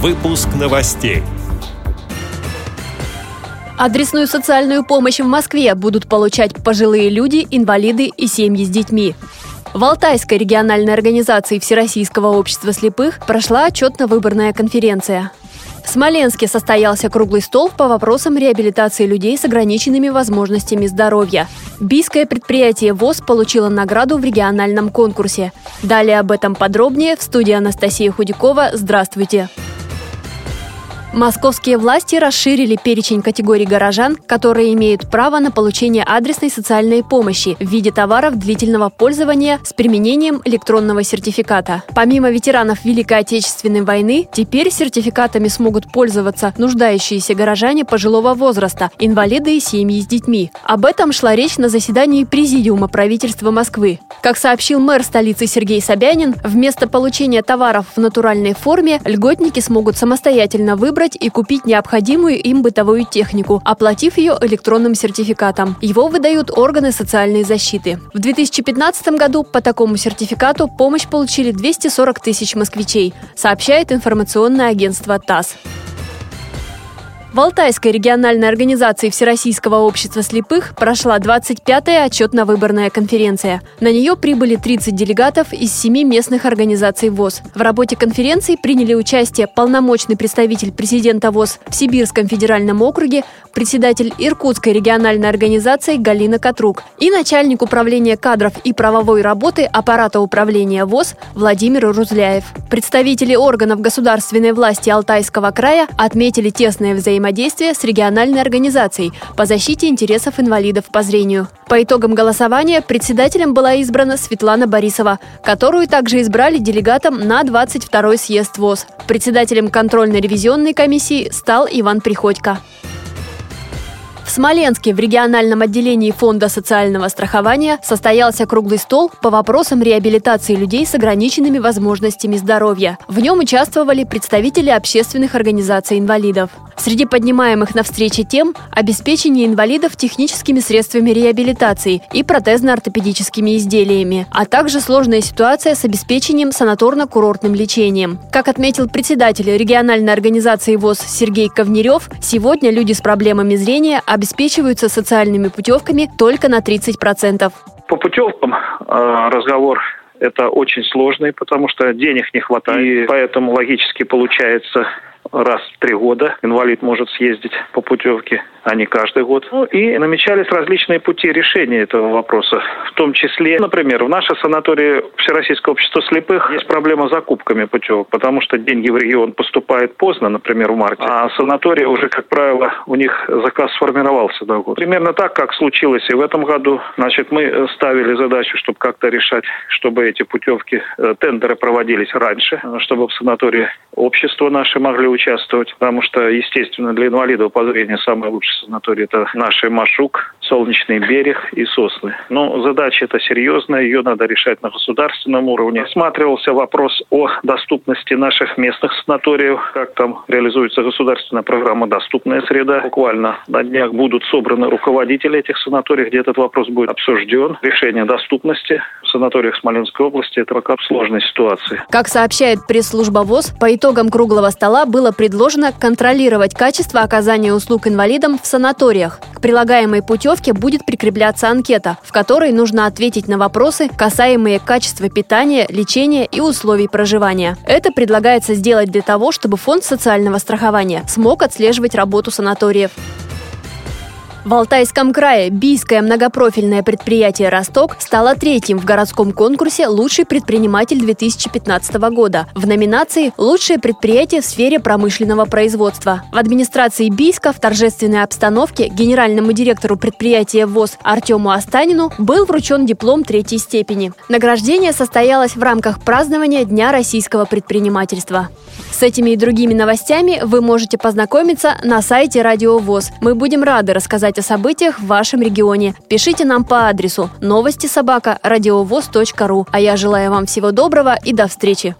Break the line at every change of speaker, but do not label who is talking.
Выпуск новостей.
Адресную социальную помощь в Москве будут получать пожилые люди, инвалиды и семьи с детьми. В Алтайской региональной организации Всероссийского общества слепых прошла отчетно-выборная конференция. В Смоленске состоялся круглый стол по вопросам реабилитации людей с ограниченными возможностями здоровья. Бийское предприятие ВОЗ получило награду в региональном конкурсе. Далее об этом подробнее в студии Анастасия Худякова. Здравствуйте! Московские власти расширили перечень категорий горожан, которые имеют право на получение адресной социальной помощи в виде товаров длительного пользования с применением электронного сертификата. Помимо ветеранов Великой Отечественной войны, теперь сертификатами смогут пользоваться нуждающиеся горожане пожилого возраста, инвалиды и семьи с детьми. Об этом шла речь на заседании Президиума правительства Москвы. Как сообщил мэр столицы Сергей Собянин, вместо получения товаров в натуральной форме льготники смогут самостоятельно выбрать выбрать и купить необходимую им бытовую технику, оплатив ее электронным сертификатом. Его выдают органы социальной защиты. В 2015 году по такому сертификату помощь получили 240 тысяч москвичей, сообщает информационное агентство ТАСС. В Алтайской региональной организации Всероссийского общества слепых прошла 25-я отчетно-выборная конференция. На нее прибыли 30 делегатов из семи местных организаций ВОЗ. В работе конференции приняли участие полномочный представитель президента ВОЗ в Сибирском федеральном округе, председатель Иркутской региональной организации Галина Катрук и начальник управления кадров и правовой работы аппарата управления ВОЗ Владимир Рузляев. Представители органов государственной власти Алтайского края отметили тесное взаимодействие взаимодействия с региональной организацией по защите интересов инвалидов по зрению. По итогам голосования председателем была избрана Светлана Борисова, которую также избрали делегатом на 22-й съезд ВОЗ. Председателем контрольно-ревизионной комиссии стал Иван Приходько. В Смоленске в региональном отделении Фонда социального страхования состоялся круглый стол по вопросам реабилитации людей с ограниченными возможностями здоровья. В нем участвовали представители общественных организаций инвалидов. Среди поднимаемых на встрече тем – обеспечение инвалидов техническими средствами реабилитации и протезно-ортопедическими изделиями, а также сложная ситуация с обеспечением санаторно-курортным лечением. Как отметил председатель региональной организации ВОЗ Сергей Ковнерев, сегодня люди с проблемами зрения обеспечиваются социальными путевками только на 30%.
По путевкам э, разговор это очень сложный, потому что денег не хватает. И поэтому логически получается раз в три года инвалид может съездить по путевке а не каждый год. Ну, и намечались различные пути решения этого вопроса. В том числе, например, в нашей санатории Всероссийского общества слепых есть проблема с закупками путевок, потому что деньги в регион поступают поздно, например, в марте, а санатории уже, как правило, у них заказ сформировался до года. Примерно так, как случилось и в этом году. Значит, мы ставили задачу, чтобы как-то решать, чтобы эти путевки, э, тендеры проводились раньше, чтобы в санатории общества наши могли участвовать, потому что, естественно, для инвалидов по зрению самое лучшее санаторий это наши Машук, Солнечный берег и Сосны. Но задача эта серьезная, ее надо решать на государственном уровне. Осматривался вопрос о доступности наших местных санаториев, как там реализуется государственная программа «Доступная среда». Буквально на днях будут собраны руководители этих санаториев, где этот вопрос будет обсужден. Решение доступности в санаториях Смоленской области – это пока сложная ситуация.
Как сообщает пресс-служба ВОЗ, по итогам круглого стола было предложено контролировать качество оказания услуг инвалидам в санаториях. К прилагаемой путевке будет прикрепляться анкета, в которой нужно ответить на вопросы, касаемые качества питания, лечения и условий проживания. Это предлагается сделать для того, чтобы фонд социального страхования смог отслеживать работу санаториев. В Алтайском крае Бийское многопрофильное предприятие «Росток» стало третьим в городском конкурсе «Лучший предприниматель 2015 года» в номинации «Лучшее предприятие в сфере промышленного производства». В администрации Бийска в торжественной обстановке генеральному директору предприятия ВОЗ Артему Астанину был вручен диплом третьей степени. Награждение состоялось в рамках празднования Дня российского предпринимательства. С этими и другими новостями вы можете познакомиться на сайте Радио ВОЗ. Мы будем рады рассказать о событиях в вашем регионе. Пишите нам по адресу новости собака ру. А я желаю вам всего доброго и до встречи.